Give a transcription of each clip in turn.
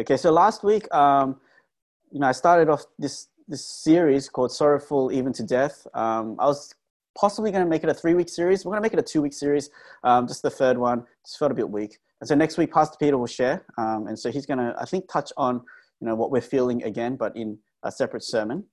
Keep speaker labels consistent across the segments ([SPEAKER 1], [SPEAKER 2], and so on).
[SPEAKER 1] Okay, so last week, um, you know, I started off this this series called "Sorrowful Even to Death." Um, I was possibly going to make it a three week series. We're going to make it a two week series, um, just the third one. Just felt a bit weak, and so next week, Pastor Peter will share, um, and so he's going to, I think, touch on you know what we're feeling again, but in a separate sermon.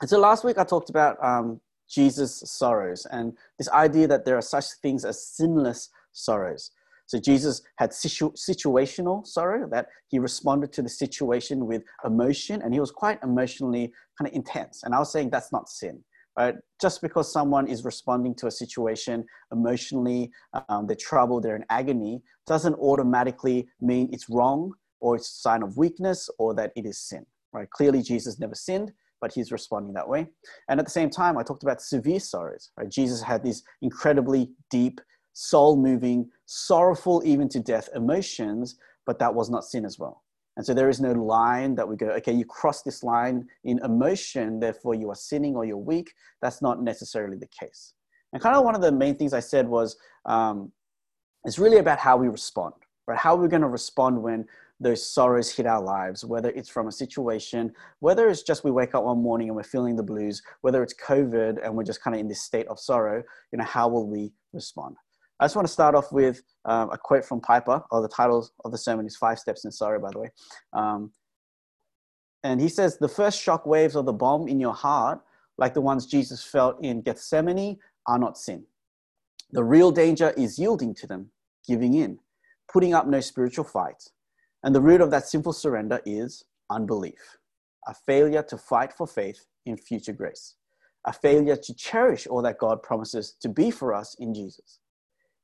[SPEAKER 1] And so last week I talked about um, Jesus' sorrows and this idea that there are such things as sinless sorrows. So Jesus had situ- situational sorrow, that he responded to the situation with emotion, and he was quite emotionally kind of intense. And I was saying that's not sin, right? Just because someone is responding to a situation emotionally, um, they're troubled, they're in agony, doesn't automatically mean it's wrong or it's a sign of weakness or that it is sin, right? Clearly, Jesus never sinned, but he's responding that way. And at the same time, I talked about severe sorrows, right? Jesus had these incredibly deep, soul moving, sorrowful, even to death emotions, but that was not sin as well. And so there is no line that we go, okay, you cross this line in emotion, therefore you are sinning or you're weak. That's not necessarily the case. And kind of one of the main things I said was um, it's really about how we respond, right? How are we're going to respond when those sorrows hit our lives, whether it's from a situation, whether it's just we wake up one morning and we're feeling the blues, whether it's COVID and we're just kind of in this state of sorrow, you know, how will we respond? I just want to start off with um, a quote from Piper, or the title of the sermon is Five Steps in Sorrow, by the way. Um, and he says, The first shock waves of the bomb in your heart, like the ones Jesus felt in Gethsemane, are not sin. The real danger is yielding to them, giving in, putting up no spiritual fight. And the root of that simple surrender is unbelief, a failure to fight for faith in future grace, a failure to cherish all that God promises to be for us in Jesus.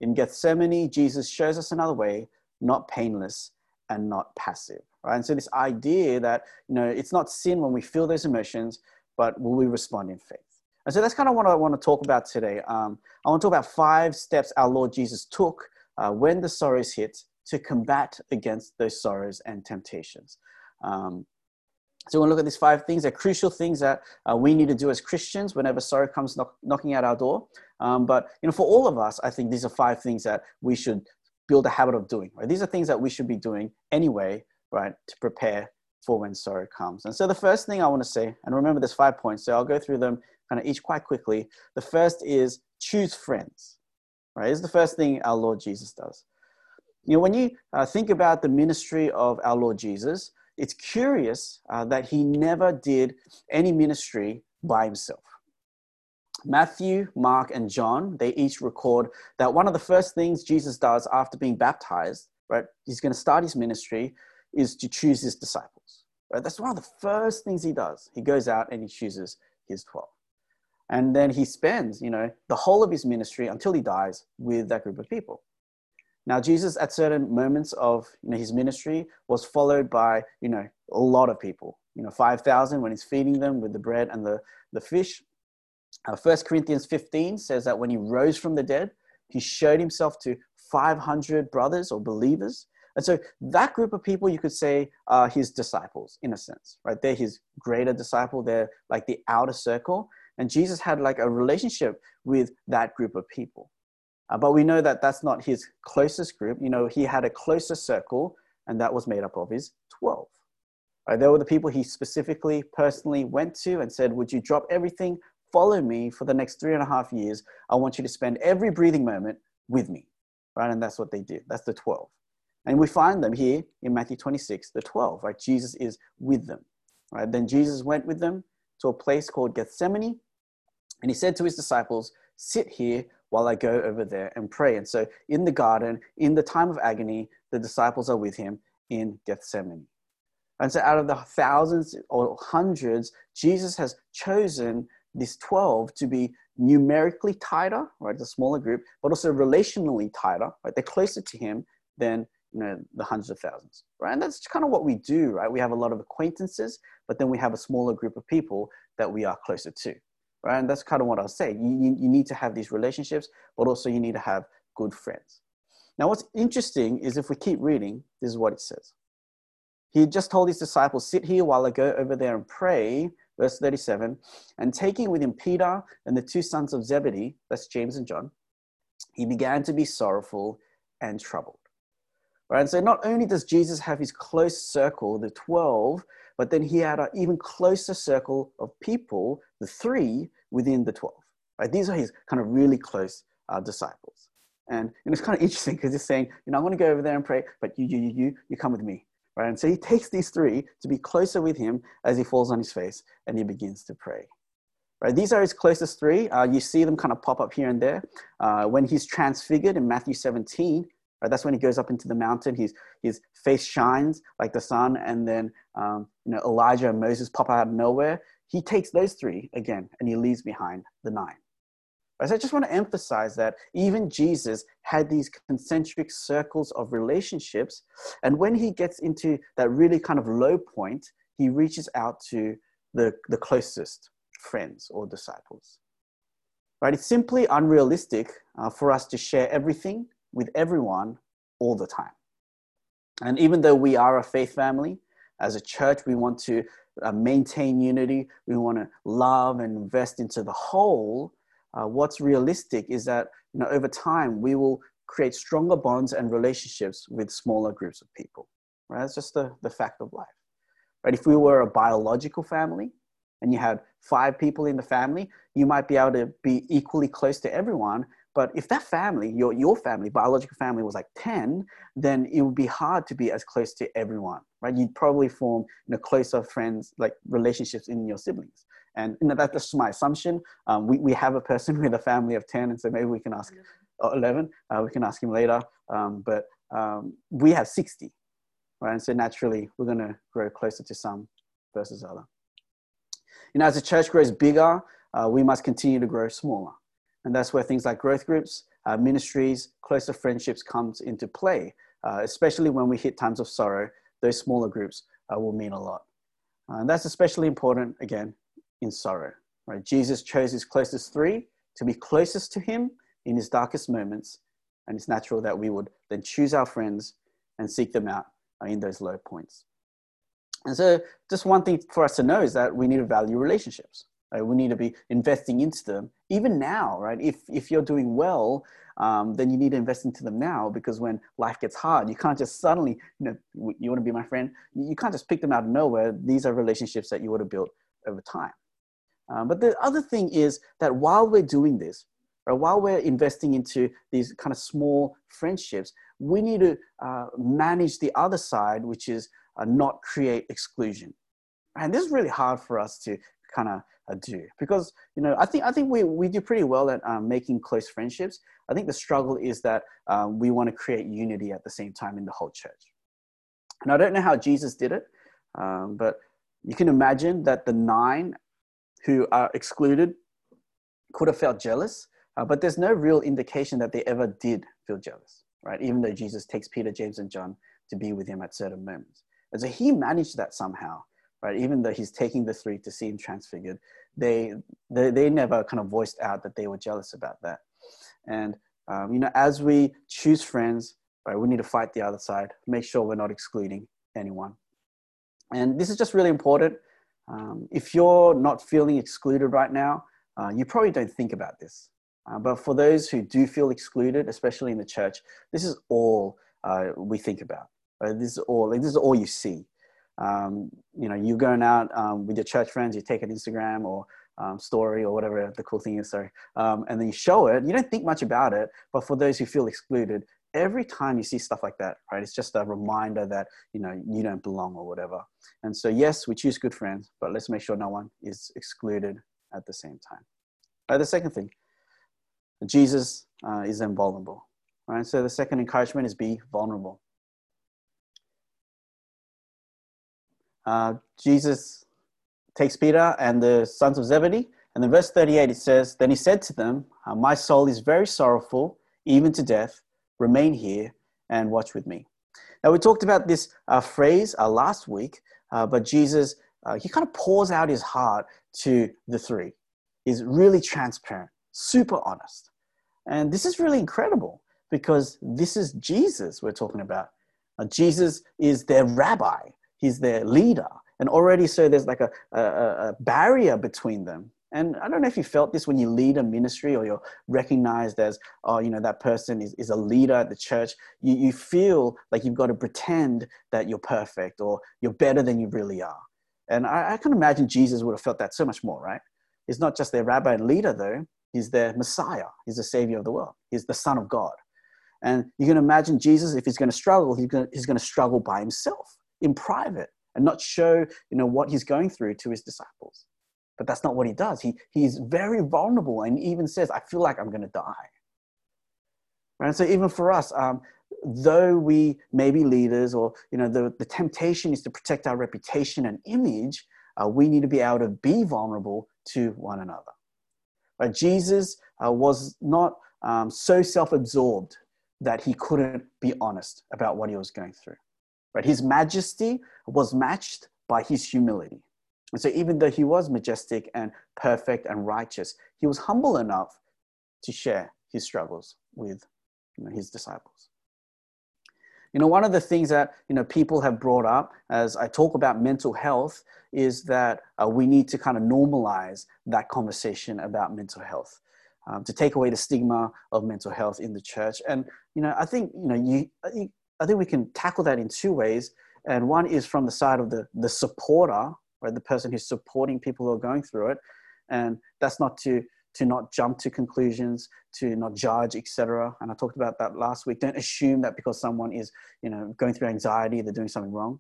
[SPEAKER 1] In Gethsemane, Jesus shows us another way, not painless and not passive. Right? And so this idea that you know it's not sin when we feel those emotions, but will we respond in faith? And so that's kind of what I want to talk about today. Um, I want to talk about five steps our Lord Jesus took uh, when the sorrows hit to combat against those sorrows and temptations. Um, so we'll look at these five things. They're crucial things that uh, we need to do as Christians whenever sorrow comes knock, knocking at our door. Um, but you know, for all of us, I think these are five things that we should build a habit of doing. Right? These are things that we should be doing anyway, right, to prepare for when sorrow comes. And so the first thing I want to say, and remember, there's five points, so I'll go through them kind of each quite quickly. The first is choose friends. Right, this is the first thing our Lord Jesus does. You know, when you uh, think about the ministry of our Lord Jesus, it's curious uh, that he never did any ministry by himself. Matthew, Mark, and John, they each record that one of the first things Jesus does after being baptized, right, he's going to start his ministry, is to choose his disciples. Right? That's one of the first things he does. He goes out and he chooses his 12. And then he spends, you know, the whole of his ministry until he dies with that group of people. Now, Jesus, at certain moments of you know, his ministry, was followed by you know a lot of people. You know, five thousand when he's feeding them with the bread and the the fish. Uh, 1 Corinthians 15 says that when he rose from the dead, he showed himself to 500 brothers or believers. And so that group of people, you could say, are his disciples in a sense, right? They're his greater disciple. They're like the outer circle. And Jesus had like a relationship with that group of people. Uh, but we know that that's not his closest group. You know, he had a closer circle, and that was made up of his 12. Right, they were the people he specifically, personally went to and said, Would you drop everything, follow me for the next three and a half years? I want you to spend every breathing moment with me. Right? And that's what they did. That's the 12. And we find them here in Matthew 26, the 12, right? Jesus is with them. Right? Then Jesus went with them to a place called Gethsemane, and he said to his disciples, Sit here while I go over there and pray. And so in the garden, in the time of agony, the disciples are with him in Gethsemane. And so out of the thousands or hundreds, Jesus has chosen these 12 to be numerically tighter, right, the smaller group, but also relationally tighter, right? They're closer to him than you know the hundreds of thousands, right? And that's kind of what we do, right? We have a lot of acquaintances, but then we have a smaller group of people that we are closer to right? And that's kind of what I was saying. You, you need to have these relationships, but also you need to have good friends. Now, what's interesting is if we keep reading, this is what it says. He just told his disciples, Sit here while I go over there and pray. Verse 37 And taking with him Peter and the two sons of Zebedee, that's James and John, he began to be sorrowful and troubled. Right? And so not only does Jesus have his close circle, the 12, but then he had an even closer circle of people, the three within the 12. Right? These are his kind of really close uh, disciples. And, and it's kind of interesting because he's saying, you know, I want to go over there and pray, but you, you, you, you, you come with me. Right? And so he takes these three to be closer with him as he falls on his face and he begins to pray. Right? These are his closest three. Uh, you see them kind of pop up here and there. Uh, when he's transfigured in Matthew 17, right, that's when he goes up into the mountain. His, his face shines like the sun, and then um, you know, Elijah and Moses pop out of nowhere. He takes those three again and he leaves behind the nine. Right? So I just want to emphasize that even Jesus had these concentric circles of relationships. And when he gets into that really kind of low point, he reaches out to the, the closest friends or disciples. Right? It's simply unrealistic uh, for us to share everything with everyone all the time. And even though we are a faith family, as a church, we want to uh, maintain unity, we want to love and invest into the whole. Uh, what's realistic is that you know, over time, we will create stronger bonds and relationships with smaller groups of people. Right? That's just the, the fact of life. Right? If we were a biological family and you had five people in the family, you might be able to be equally close to everyone. But if that family, your, your family, biological family was like 10, then it would be hard to be as close to everyone, right? You'd probably form you know, closer friends, like relationships in your siblings. And you know, that's just my assumption. Um, we, we have a person with a family of 10, and so maybe we can ask 11. Uh, we can ask him later. Um, but um, we have 60, right? And so naturally, we're going to grow closer to some versus other. You know, as the church grows bigger, uh, we must continue to grow smaller. And that's where things like growth groups, uh, ministries, closer friendships comes into play. Uh, especially when we hit times of sorrow, those smaller groups uh, will mean a lot. Uh, and that's especially important, again, in sorrow. Right? Jesus chose his closest three to be closest to him in his darkest moments. And it's natural that we would then choose our friends and seek them out uh, in those low points. And so, just one thing for us to know is that we need to value relationships. Right? We need to be investing into them, even now, right? If if you're doing well, um, then you need to invest into them now because when life gets hard, you can't just suddenly, you know, you want to be my friend. You can't just pick them out of nowhere. These are relationships that you would have built over time. Um, but the other thing is that while we're doing this, right, while we're investing into these kind of small friendships, we need to uh, manage the other side, which is uh, not create exclusion. And this is really hard for us to kind of do because you know I think I think we, we do pretty well at um, making close friendships. I think the struggle is that um, we want to create unity at the same time in the whole church. And I don't know how Jesus did it, um, but you can imagine that the nine who are excluded could have felt jealous, uh, but there's no real indication that they ever did feel jealous, right? Even though Jesus takes Peter, James, and John to be with him at certain moments. And so he managed that somehow, right? Even though he's taking the three to see him transfigured, they, they, they never kind of voiced out that they were jealous about that. And, um, you know, as we choose friends, right, we need to fight the other side, make sure we're not excluding anyone. And this is just really important. Um, if you're not feeling excluded right now, uh, you probably don't think about this. Uh, but for those who do feel excluded, especially in the church, this is all uh, we think about. Right? This is all. This is all you see. Um, you know, you're going out um, with your church friends. You take an Instagram or um, story or whatever the cool thing is. Sorry, um, and then you show it. You don't think much about it. But for those who feel excluded, every time you see stuff like that, right, it's just a reminder that you know you don't belong or whatever. And so, yes, we choose good friends, but let's make sure no one is excluded at the same time. Right, the second thing, Jesus uh, is invulnerable. Right, so the second encouragement is be vulnerable. Uh, Jesus takes Peter and the sons of Zebedee. And in verse 38, it says, Then he said to them, uh, My soul is very sorrowful, even to death. Remain here and watch with me. Now, we talked about this uh, phrase uh, last week, uh, but Jesus, he kind of pours out his heart to the three. He's really transparent, super honest. And this is really incredible because this is Jesus we're talking about. Jesus is their rabbi he's their leader. And already so there's like a, a, a barrier between them. And I don't know if you felt this when you lead a ministry or you're recognized as, oh, you know, that person is, is a leader at the church. You, you feel like you've got to pretend that you're perfect or you're better than you really are. And I, I can imagine Jesus would have felt that so much more, right? He's not just their rabbi and leader, though. He's their Messiah. He's the savior of the world. He's the Son of God. And you can imagine Jesus, if he's going to struggle, he's going to, he's going to struggle by himself in private and not show you know, what he's going through to his disciples. But that's not what he does. He, he's very vulnerable and even says, I feel like I'm going to die. Right? So even for us, um, though we may be leaders or you know the, the temptation is to protect our reputation and image, uh, we need to be able to be vulnerable to one another. Right? Jesus uh, was not um, so self-absorbed that he couldn't be honest about what he was going through. Right? His majesty was matched by his humility. And so, even though he was majestic and perfect and righteous, he was humble enough to share his struggles with you know, his disciples. You know, one of the things that you know people have brought up as I talk about mental health is that uh, we need to kind of normalize that conversation about mental health. Um, to take away the stigma of mental health in the church. And you know, I think you know, you, I think we can tackle that in two ways. And one is from the side of the the supporter, right, the person who's supporting people who are going through it, and that's not to to not jump to conclusions, to not judge, etc. And I talked about that last week. Don't assume that because someone is, you know, going through anxiety, they're doing something wrong.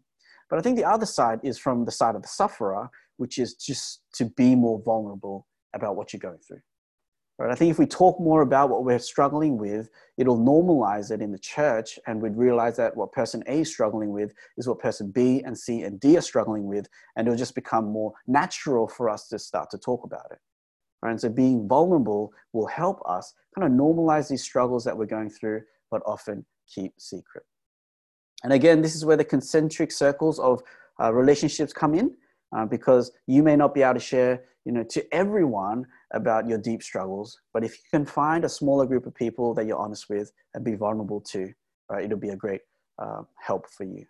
[SPEAKER 1] But I think the other side is from the side of the sufferer, which is just to be more vulnerable about what you're going through. Right? I think if we talk more about what we're struggling with, it'll normalize it in the church, and we'd realize that what person A is struggling with is what person B and C and D are struggling with, and it'll just become more natural for us to start to talk about it. Right? And so being vulnerable will help us kind of normalize these struggles that we're going through, but often keep secret. And again, this is where the concentric circles of uh, relationships come in, uh, because you may not be able to share, you know, to everyone about your deep struggles, but if you can find a smaller group of people that you're honest with and be vulnerable to, right, it'll be a great uh, help for you.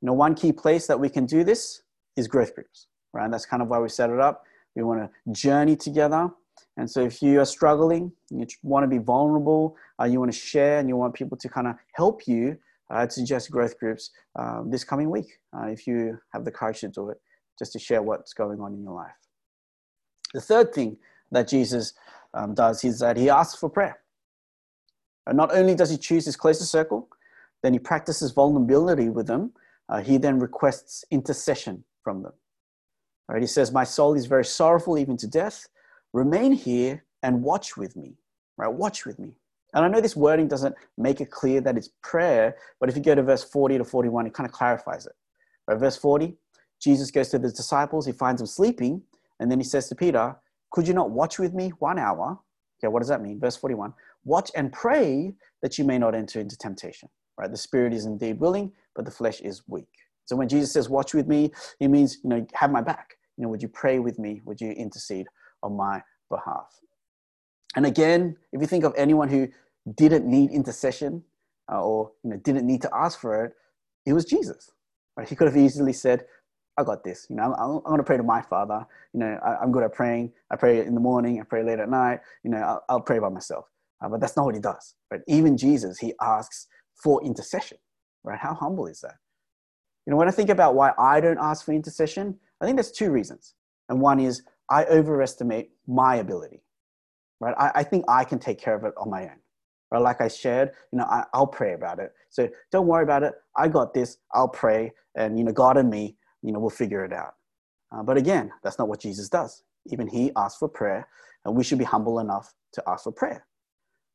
[SPEAKER 1] You know, one key place that we can do this is growth groups, right? And that's kind of why we set it up. We want to journey together. And so if you are struggling, you want to be vulnerable, uh, you want to share, and you want people to kind of help you, uh, I'd suggest growth groups um, this coming week uh, if you have the courage to do it, just to share what's going on in your life. The third thing that Jesus um, does is that he asks for prayer. And not only does he choose his closest circle, then he practices vulnerability with them. Uh, he then requests intercession from them. Right? He says, My soul is very sorrowful even to death. Remain here and watch with me. Right? Watch with me. And I know this wording doesn't make it clear that it's prayer, but if you go to verse 40 to 41, it kind of clarifies it. Right? Verse 40, Jesus goes to the disciples, he finds them sleeping, and then he says to Peter, Could you not watch with me one hour? Okay, what does that mean? Verse 41 Watch and pray that you may not enter into temptation. Right? The spirit is indeed willing, but the flesh is weak. So when Jesus says, Watch with me, he means, you know, have my back. You know, would you pray with me? Would you intercede on my behalf? And again, if you think of anyone who didn't need intercession uh, or you know didn't need to ask for it, it was Jesus. Right? He could have easily said, I got this. You know, I'm, I'm going to pray to my Father. You know, I, am good at praying. I pray in the morning. I pray late at night. You know, I'll, I'll pray by myself. Uh, but that's not what he does. Right? Even Jesus, he asks for intercession. Right? How humble is that? You know, when I think about why I don't ask for intercession, I think there's two reasons. And one is I overestimate my ability. Right? I, I think I can take care of it on my own. Right? Like I shared, you know, I, I'll pray about it. So don't worry about it. I got this. I'll pray. And, you know, God and me, you know, we'll figure it out. Uh, but again, that's not what Jesus does. Even he asked for prayer, and we should be humble enough to ask for prayer.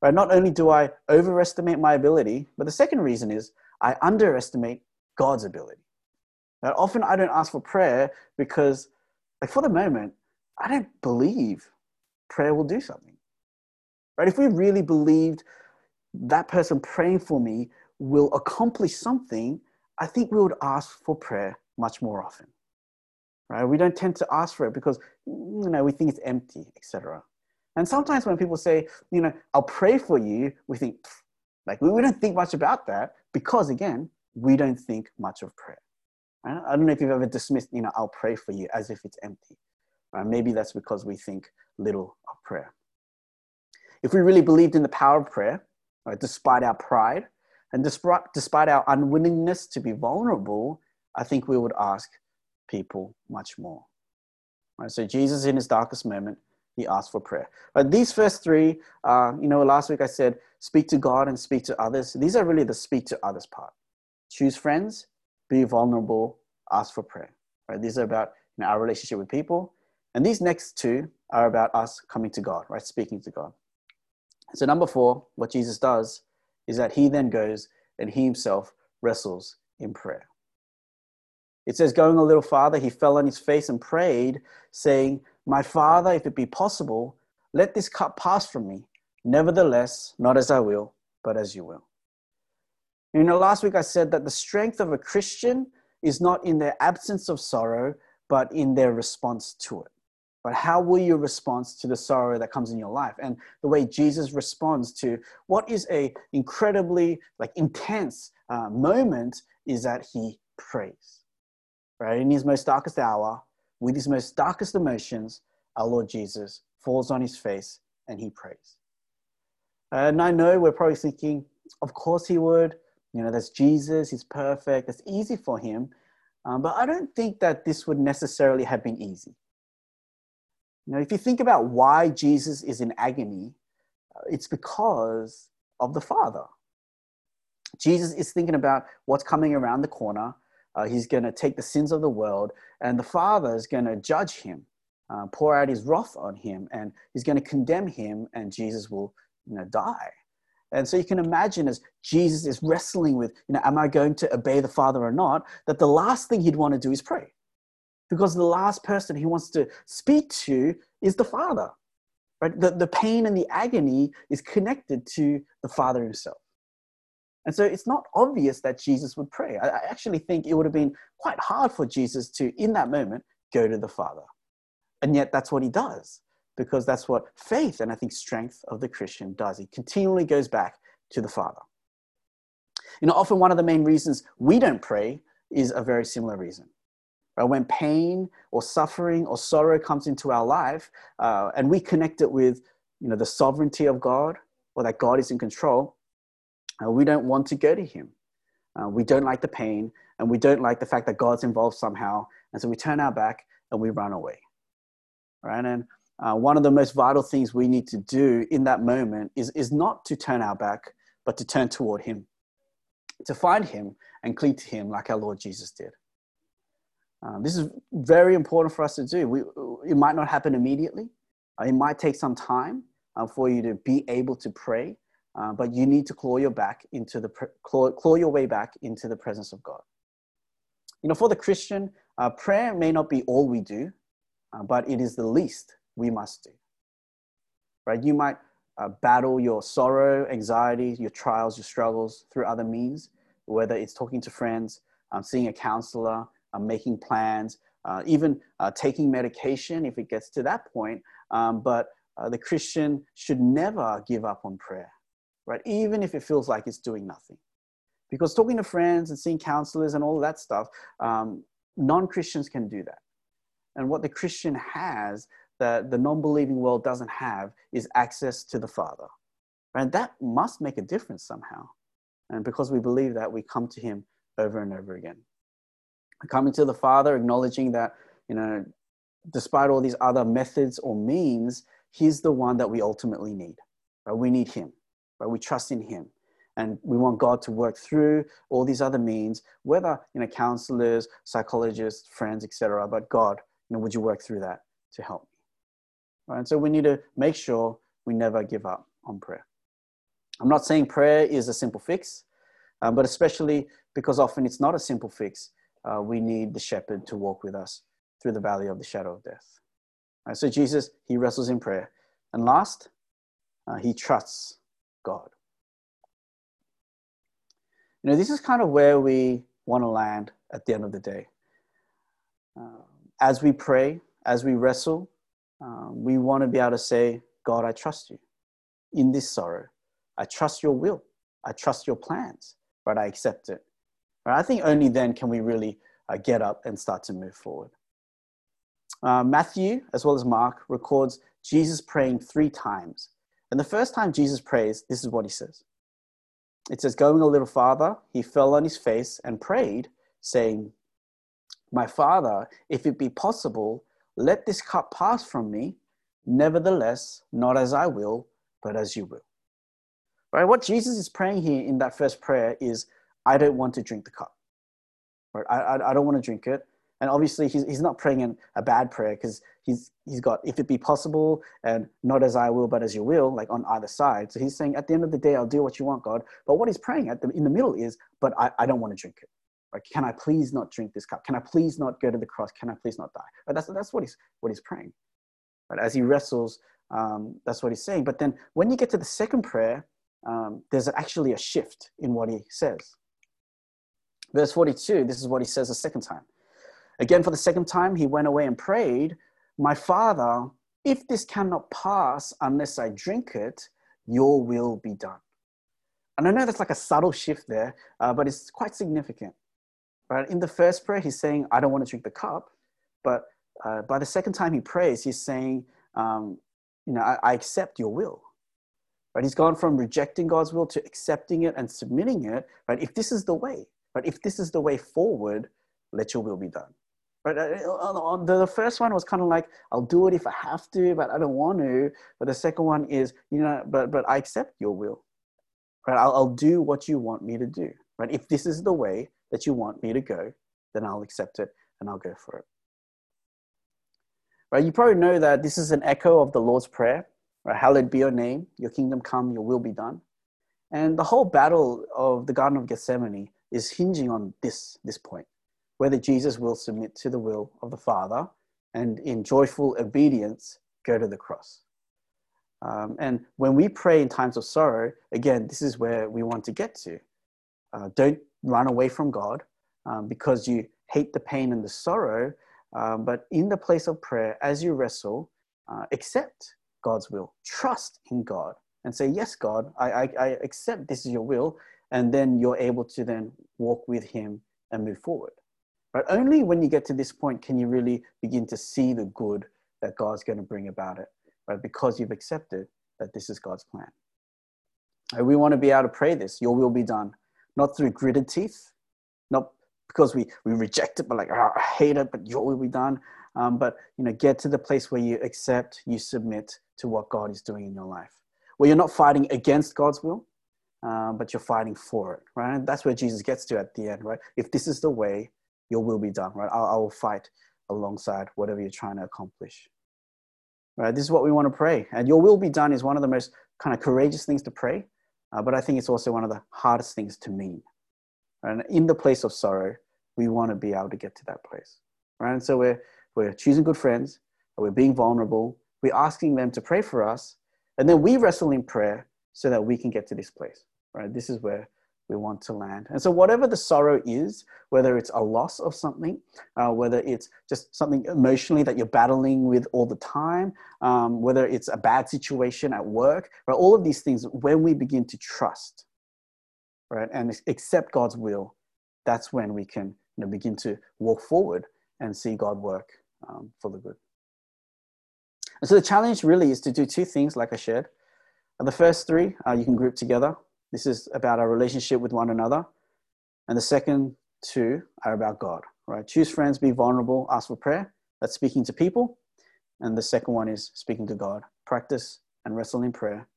[SPEAKER 1] Right? Not only do I overestimate my ability, but the second reason is I underestimate God's ability. Now, often I don't ask for prayer because, like, for the moment, I don't believe prayer will do something. Right? If we really believed that person praying for me will accomplish something, I think we would ask for prayer much more often. Right? We don't tend to ask for it because you know we think it's empty, etc. And sometimes when people say, you know, I'll pray for you, we think like we don't think much about that because again, we don't think much of prayer. I don't know if you've ever dismissed, you know, I'll pray for you as if it's empty. Right? Maybe that's because we think little of prayer. If we really believed in the power of prayer, right, despite our pride and despite our unwillingness to be vulnerable, I think we would ask people much more. So Jesus, in his darkest moment, he asked for prayer. But these first three, uh, you know, last week I said, speak to God and speak to others. These are really the speak to others part. Choose friends, be vulnerable, ask for prayer. Right? These are about you know, our relationship with people. And these next two are about us coming to God, right? Speaking to God. So, number four, what Jesus does is that he then goes and he himself wrestles in prayer. It says, going a little farther, he fell on his face and prayed, saying, My Father, if it be possible, let this cup pass from me. Nevertheless, not as I will, but as you will. You know, last week I said that the strength of a Christian is not in their absence of sorrow, but in their response to it. But how will you respond to the sorrow that comes in your life? And the way Jesus responds to what is a incredibly like intense uh, moment is that he prays. Right in his most darkest hour, with his most darkest emotions, our Lord Jesus falls on his face and he prays. And I know we're probably thinking, of course he would. You know, that's Jesus. He's perfect. It's easy for him. Um, but I don't think that this would necessarily have been easy. Know, if you think about why Jesus is in agony, uh, it's because of the Father. Jesus is thinking about what's coming around the corner. Uh, he's going to take the sins of the world, and the Father is going to judge him, uh, pour out his wrath on him, and he's going to condemn him, and Jesus will, you know, die. And so you can imagine as Jesus is wrestling with, you know, am I going to obey the Father or not? That the last thing he'd want to do is pray. Because the last person he wants to speak to is the Father. Right? The, the pain and the agony is connected to the Father himself. And so it's not obvious that Jesus would pray. I, I actually think it would have been quite hard for Jesus to, in that moment, go to the Father. And yet that's what he does because that's what faith and I think strength of the Christian does. He continually goes back to the Father. You know, often one of the main reasons we don't pray is a very similar reason. Right? When pain or suffering or sorrow comes into our life uh, and we connect it with, you know, the sovereignty of God or that God is in control, uh, we don't want to go to Him. Uh, we don't like the pain and we don't like the fact that God's involved somehow. And so we turn our back and we run away. Right? And uh, one of the most vital things we need to do in that moment is, is not to turn our back, but to turn toward Him, to find Him and cling to Him like our Lord Jesus did. Uh, this is very important for us to do. We, it might not happen immediately, uh, it might take some time uh, for you to be able to pray, uh, but you need to claw your back into the claw, claw your way back into the presence of God. You know, for the Christian, uh, prayer may not be all we do, but it is the least we must do. Right? You might uh, battle your sorrow, anxiety, your trials, your struggles through other means, whether it's talking to friends, um, seeing a counselor, um, making plans, uh, even uh, taking medication if it gets to that point. Um, but uh, the Christian should never give up on prayer, right? Even if it feels like it's doing nothing. Because talking to friends and seeing counselors and all that stuff, um, non Christians can do that. And what the Christian has that the non-believing world doesn't have is access to the Father. And that must make a difference somehow. And because we believe that, we come to Him over and over again. Coming to the Father, acknowledging that, you know, despite all these other methods or means, He's the one that we ultimately need. Right? We need Him. Right? We trust in Him. And we want God to work through all these other means, whether you know, counselors, psychologists, friends, etc. But God, you know, would you work through that to help? Me? Right? And So we need to make sure we never give up on prayer. I'm not saying prayer is a simple fix, um, but especially because often it's not a simple fix, uh, we need the shepherd to walk with us through the valley of the shadow of death. Right, so Jesus, he wrestles in prayer. And last, uh, he trusts God. You know, this is kind of where we want to land at the end of the day. Uh, as we pray, as we wrestle, um, we want to be able to say, God, I trust you in this sorrow. I trust your will. I trust your plans, but I accept it. Right? I think only then can we really uh, get up and start to move forward. Uh, Matthew, as well as Mark, records Jesus praying three times. And the first time Jesus prays, this is what he says. It says, Going a little farther, he fell on his face and prayed, saying, My Father, if it be possible, let this cup pass from me. Nevertheless, not as I will, but as you will. Right? What Jesus is praying here in that first prayer is, I don't want to drink the cup. Right? I, I, I don't want to drink it. And obviously, he's, he's not praying in a bad prayer because he's, he's got, if it be possible, and not as I will, but as you will, like on either side. So he's saying, at the end of the day, I'll do what you want, God. But what he's praying at the, in the middle is, but I, I don't want to drink it. Right? Can I please not drink this cup? Can I please not go to the cross? Can I please not die? Right? That's, that's what, he's, what he's praying. Right? As he wrestles, um, that's what he's saying. But then when you get to the second prayer, um, there's actually a shift in what he says. Verse 42, this is what he says the second time. Again, for the second time, he went away and prayed, My father, if this cannot pass unless I drink it, your will be done. And I know that's like a subtle shift there, uh, but it's quite significant. Right? In the first prayer, he's saying, I don't want to drink the cup. But uh, by the second time he prays, he's saying, um, you know, I, I accept your will. Right? He's gone from rejecting God's will to accepting it and submitting it. Right? If this is the way, right? If this is the way forward, let your will be done. Right? Uh, the first one was kind of like, I'll do it if I have to, but I don't want to. But the second one is, you know, but, but I accept your will. Right? I'll, I'll do what you want me to do. Right? If this is the way that you want me to go, then I'll accept it and I'll go for it. Right? You probably know that this is an echo of the Lord's Prayer. Right? Hallowed be your name, your kingdom come, your will be done. And the whole battle of the Garden of Gethsemane is hinging on this, this point whether Jesus will submit to the will of the Father and in joyful obedience go to the cross. Um, and when we pray in times of sorrow, again, this is where we want to get to. Uh, don't run away from God um, because you hate the pain and the sorrow, um, but in the place of prayer, as you wrestle, uh, accept God's will, trust in God, and say, Yes, God, I, I, I accept this is your will. And then you're able to then walk with Him and move forward. Right? Only when you get to this point can you really begin to see the good that God's going to bring about it, right? Because you've accepted that this is God's plan. Right? We want to be able to pray this, your will be done, not through gritted teeth, not because we, we reject it, but like, oh, I hate it, but your will be done. Um, but, you know, get to the place where you accept, you submit to what God is doing in your life, where you're not fighting against God's will, um, but you're fighting for it, right? And that's where Jesus gets to at the end, right? If this is the way, your will be done, right? I, I will fight alongside whatever you're trying to accomplish. Right? This is what we want to pray. And your will be done is one of the most kind of courageous things to pray, uh, but I think it's also one of the hardest things to mean. And in the place of sorrow, we want to be able to get to that place. Right? And so we're, we're choosing good friends, we're being vulnerable, we're asking them to pray for us, and then we wrestle in prayer so that we can get to this place. Right? This is where we want to land. And so, whatever the sorrow is, whether it's a loss of something, uh, whether it's just something emotionally that you're battling with all the time, um, whether it's a bad situation at work, right? All of these things, when we begin to trust, right, and accept God's will, that's when we can you know, begin to walk forward and see God work um, for the good. And so, the challenge really is to do two things, like I shared. The first three uh, you can group together. This is about our relationship with one another. And the second two are about God, right? Choose friends, be vulnerable, ask for prayer. That's speaking to people. And the second one is speaking to God. Practice and wrestle in prayer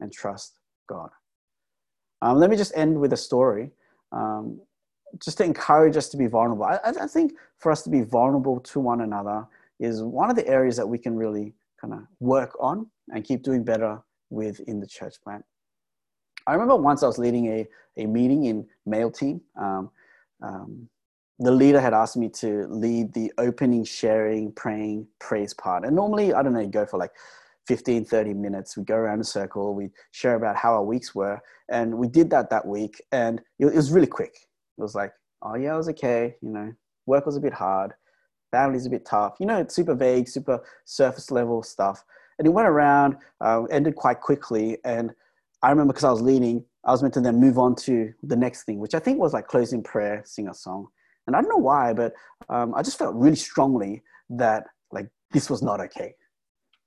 [SPEAKER 1] and trust God. Um, let me just end with a story, um, just to encourage us to be vulnerable. I, I think for us to be vulnerable to one another is one of the areas that we can really kind of work on and keep doing better with in the church plant. I remember once I was leading a, a meeting in male team. Um, um, the leader had asked me to lead the opening, sharing, praying, praise part. And normally, I don't know, go for like 15, 30 minutes. We go around a circle, we share about how our weeks were. And we did that that week. And it, was really quick. It was like, oh, yeah, it was okay. You know, work was a bit hard. Family's a bit tough. You know, it's super vague, super surface level stuff. And it went around, uh, ended quite quickly. And I remember because I was leading, I was meant to then move on to the next thing, which I think was like closing prayer, sing a song. And I don't know why, but um, I just felt really strongly that like this was not okay.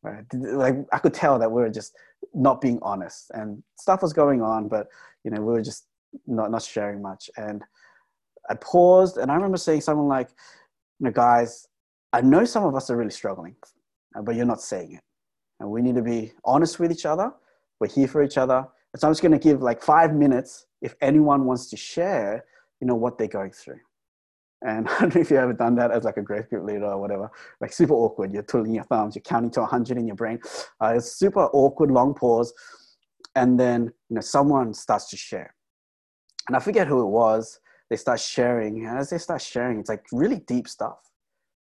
[SPEAKER 1] Right? Like I could tell that we were just not being honest, and stuff was going on, but you know we were just not not sharing much. And I paused, and I remember saying something like, "You know, guys, I know some of us are really struggling, uh, but you're not saying it, and we need to be honest with each other. We're here for each other." And so I'm just going to give like five minutes if anyone wants to share, you know, what they're going through. And I don't know if you've ever done that as like a growth group leader or whatever, like super awkward. You're twiddling your thumbs, you're counting to 100 in your brain. Uh, it's super awkward, long pause. And then, you know, someone starts to share. And I forget who it was. They start sharing. And as they start sharing, it's like really deep stuff.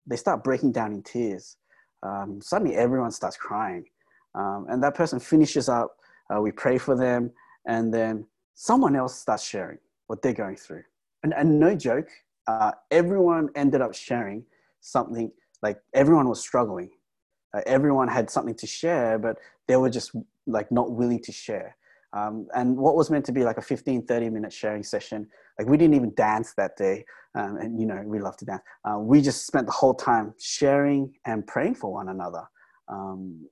[SPEAKER 1] They start breaking down in tears. Um, suddenly everyone starts crying. Um, and that person finishes up. Uh, we pray for them. And then someone else starts sharing what they're going through. And, and no joke, uh, everyone ended up sharing something like everyone was struggling uh, everyone had something to share but they were just like not willing to share um, and what was meant to be like a 15 30 minute sharing session like we didn't even dance that day um, and you know we love to dance uh, we just spent the whole time sharing and praying for one another um,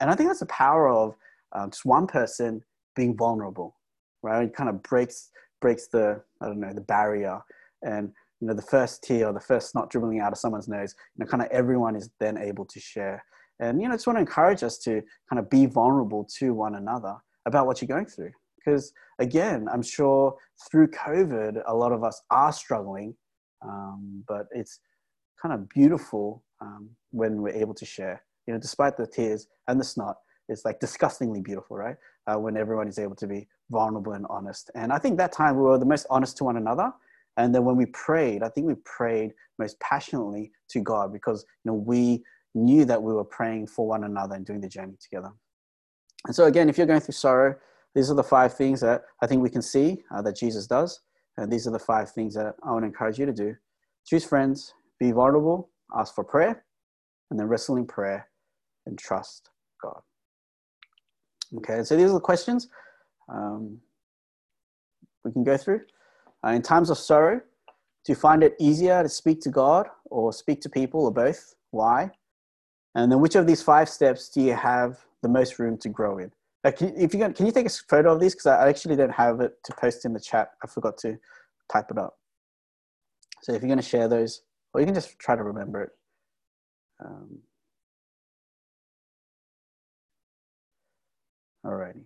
[SPEAKER 1] and i think that's the power of uh, just one person being vulnerable right? It kind of breaks breaks the i don't know the barrier. And you know the first tear or the first snot dribbling out of someone's nose you know kind of everyone is then able to share. And you know just want to encourage us to kind of be vulnerable to one another about what you're going through. Because again i'm sure through covid a lot of us are struggling um, but it's kind of beautiful um, when we're able to share you know despite the tears and the snot it's like disgustingly beautiful right uh, when everyone is able to be vulnerable and honest and i think that time we were the most honest to one another and then when we prayed, I think we prayed most passionately to God because you know we knew that we were praying for one another and doing the journey together. And so again, if you're going through sorrow, these are the five things that I think we can see uh, that Jesus does. And these are the five things that I want to encourage you to do. Choose friends, be vulnerable, ask for prayer, and then wrestle in prayer and trust God. Okay, so these are the questions um, we can go through. Uh, in times of sorrow, do you find it easier to speak to God or speak to people or both? Why? And then which of these five steps do you have the most room to grow in? Can, if you can, can you take a photo of these? Because I actually don't have it to post in the chat. I forgot to type it up. So if you're going to share those, or you can just try to remember it. Um, alrighty.